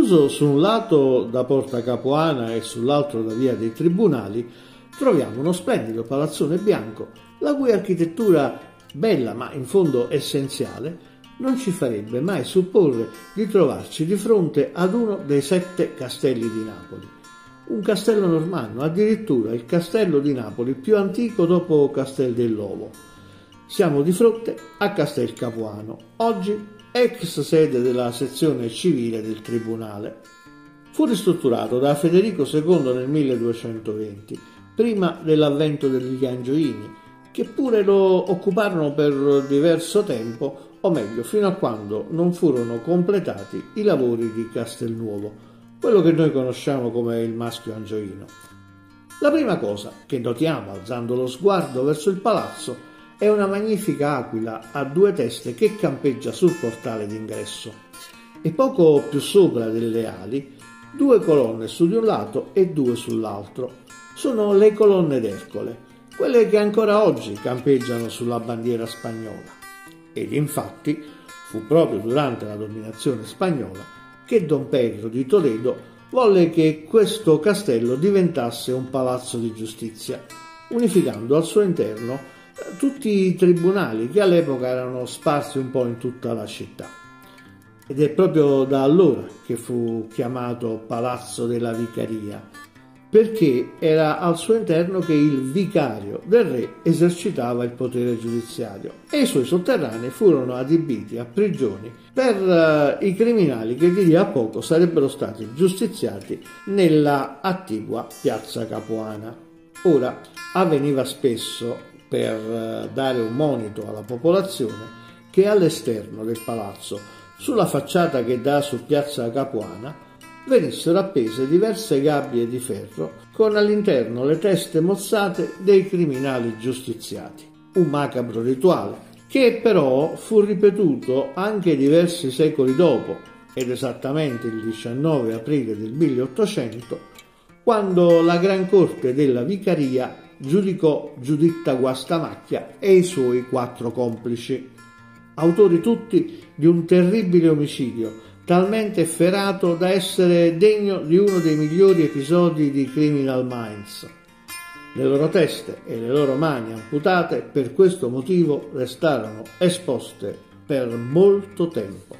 Chiuso su un lato da Porta Capuana e sull'altro da Via dei Tribunali, troviamo uno splendido palazzone bianco, la cui architettura bella ma in fondo essenziale non ci farebbe mai supporre di trovarci di fronte ad uno dei sette castelli di Napoli. Un castello normanno, addirittura il castello di Napoli più antico dopo Castel dell'Ovo. Siamo di fronte a Castel Capuano, oggi ex sede della sezione civile del Tribunale. Fu ristrutturato da Federico II nel 1220, prima dell'avvento degli Angioini, che pure lo occuparono per diverso tempo, o meglio, fino a quando non furono completati i lavori di Castelnuovo, quello che noi conosciamo come il maschio angioino. La prima cosa che notiamo alzando lo sguardo verso il palazzo è una magnifica aquila a due teste che campeggia sul portale d'ingresso e poco più sopra delle ali due colonne su di un lato e due sull'altro. Sono le colonne d'Ercole, quelle che ancora oggi campeggiano sulla bandiera spagnola. Ed infatti fu proprio durante la dominazione spagnola che Don Pedro di Toledo volle che questo castello diventasse un palazzo di giustizia, unificando al suo interno tutti i tribunali che all'epoca erano sparsi un po' in tutta la città. Ed è proprio da allora che fu chiamato Palazzo della Vicaria, perché era al suo interno che il vicario del re esercitava il potere giudiziario e i suoi sotterranei furono adibiti a prigioni per uh, i criminali che di lì a poco sarebbero stati giustiziati nella attigua piazza Capuana. Ora avveniva spesso per eh, dare un monito alla popolazione che all'esterno del palazzo, sulla facciata che dà su piazza Capuana, venissero appese diverse gabbie di ferro con all'interno le teste mozzate dei criminali giustiziati. Un macabro rituale che però fu ripetuto anche diversi secoli dopo, ed esattamente il 19 aprile del 1800, quando la Gran Corte della Vicaria giudicò Giuditta Guastamacchia e i suoi quattro complici, autori tutti di un terribile omicidio, talmente efferato da essere degno di uno dei migliori episodi di Criminal Minds. Le loro teste e le loro mani amputate per questo motivo restarono esposte per molto tempo.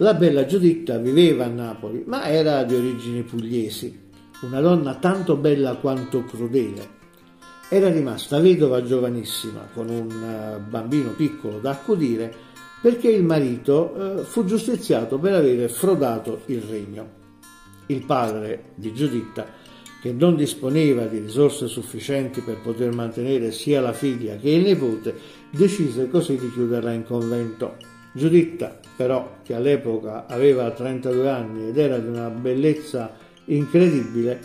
La bella Giuditta viveva a Napoli, ma era di origini pugliesi, una donna tanto bella quanto crudele. Era rimasta vedova giovanissima, con un eh, bambino piccolo da accudire, perché il marito eh, fu giustiziato per avere frodato il regno. Il padre di Giuditta, che non disponeva di risorse sufficienti per poter mantenere sia la figlia che il nipote, decise così di chiuderla in convento. Giuditta, però, che all'epoca aveva 32 anni ed era di una bellezza incredibile,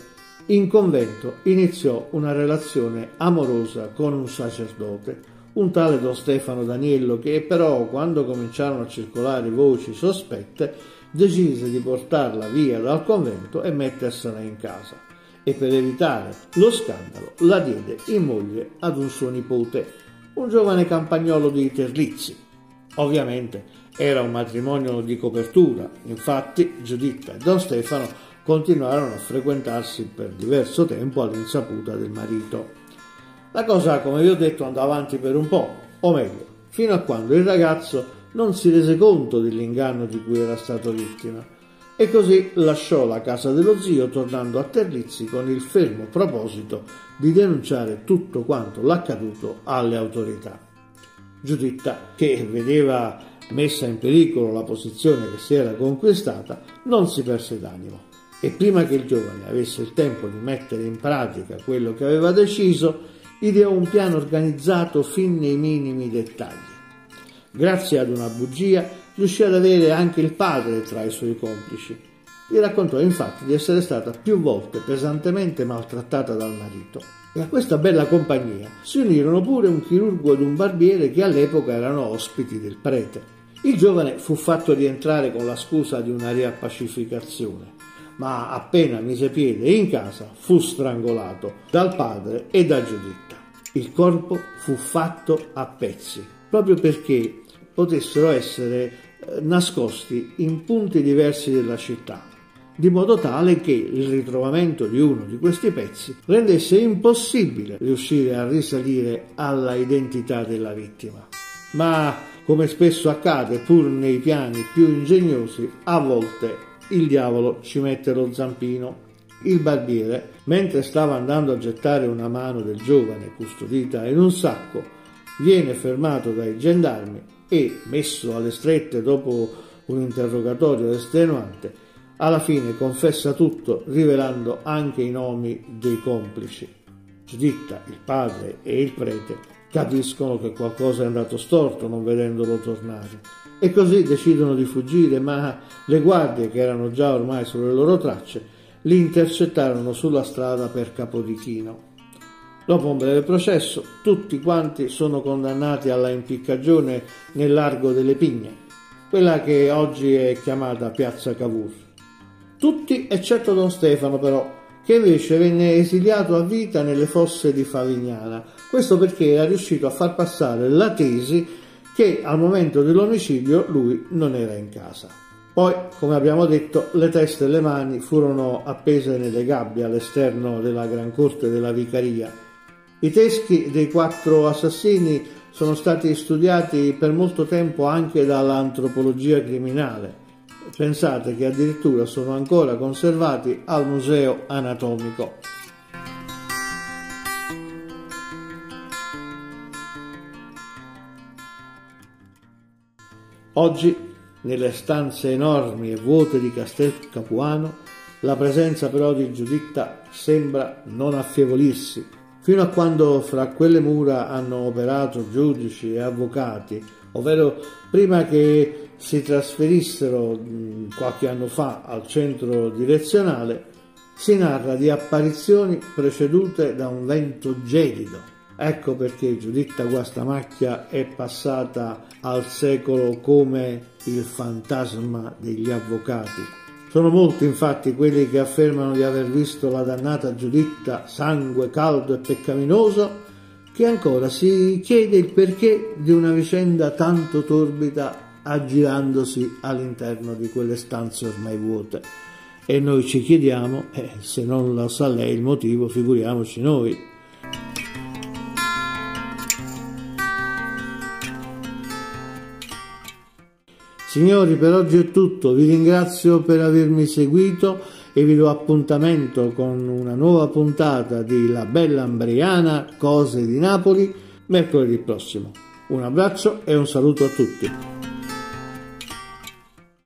in convento iniziò una relazione amorosa con un sacerdote, un tale Don Stefano Daniello, che però, quando cominciarono a circolare voci sospette, decise di portarla via dal convento e mettersela in casa. E per evitare lo scandalo la diede in moglie ad un suo nipote, un giovane campagnolo di Terlizzi, Ovviamente era un matrimonio di copertura, infatti Giuditta e Don Stefano continuarono a frequentarsi per diverso tempo all'insaputa del marito. La cosa, come vi ho detto, andò avanti per un po', o meglio, fino a quando il ragazzo non si rese conto dell'inganno di cui era stato vittima e così lasciò la casa dello zio tornando a Terlizzi con il fermo proposito di denunciare tutto quanto l'accaduto alle autorità. Giuditta, che vedeva messa in pericolo la posizione che si era conquistata, non si perse d'animo e prima che il giovane avesse il tempo di mettere in pratica quello che aveva deciso, ideò un piano organizzato fin nei minimi dettagli. Grazie ad una bugia riuscì ad avere anche il padre tra i suoi complici. Gli raccontò infatti di essere stata più volte pesantemente maltrattata dal marito a questa bella compagnia si unirono pure un chirurgo ed un barbiere che all'epoca erano ospiti del prete. Il giovane fu fatto rientrare con la scusa di una riappacificazione, ma appena mise piede in casa fu strangolato dal padre e da Giuditta. Il corpo fu fatto a pezzi, proprio perché potessero essere eh, nascosti in punti diversi della città, di modo tale che il ritrovamento di uno di questi pezzi rendesse impossibile riuscire a risalire alla identità della vittima. Ma, come spesso accade pur nei piani più ingegnosi, a volte il diavolo ci mette lo zampino. Il barbiere, mentre stava andando a gettare una mano del giovane custodita in un sacco, viene fermato dai gendarmi e, messo alle strette dopo un interrogatorio estenuante, alla fine confessa tutto, rivelando anche i nomi dei complici. Giuditta, il padre e il prete capiscono che qualcosa è andato storto non vedendolo tornare e così decidono di fuggire, ma le guardie, che erano già ormai sulle loro tracce, li intercettarono sulla strada per Capodichino. Dopo un breve processo, tutti quanti sono condannati alla impiccagione nel largo delle Pigne, quella che oggi è chiamata Piazza Cavour. Tutti eccetto Don Stefano, però, che invece venne esiliato a vita nelle fosse di Favignana. Questo perché era riuscito a far passare la tesi che al momento dell'omicidio lui non era in casa. Poi, come abbiamo detto, le teste e le mani furono appese nelle gabbie all'esterno della Gran Corte della Vicaria i teschi dei quattro assassini sono stati studiati per molto tempo anche dall'antropologia criminale. Pensate che addirittura sono ancora conservati al Museo Anatomico. Oggi, nelle stanze enormi e vuote di Castel Capuano, la presenza però di Giuditta sembra non affievolirsi fino a quando fra quelle mura hanno operato giudici e avvocati, ovvero prima che si trasferissero qualche anno fa al centro direzionale, si narra di apparizioni precedute da un vento gelido. Ecco perché Giuditta Guastamacchia è passata al secolo come il fantasma degli avvocati. Sono molti infatti quelli che affermano di aver visto la dannata Giuditta sangue caldo e peccaminoso, che ancora si chiede il perché di una vicenda tanto torbida aggirandosi all'interno di quelle stanze ormai vuote. E noi ci chiediamo, eh, se non lo sa lei il motivo, figuriamoci noi. Signori, per oggi è tutto, vi ringrazio per avermi seguito e vi do appuntamento con una nuova puntata di La Bella Ambriana, Cose di Napoli, mercoledì prossimo. Un abbraccio e un saluto a tutti.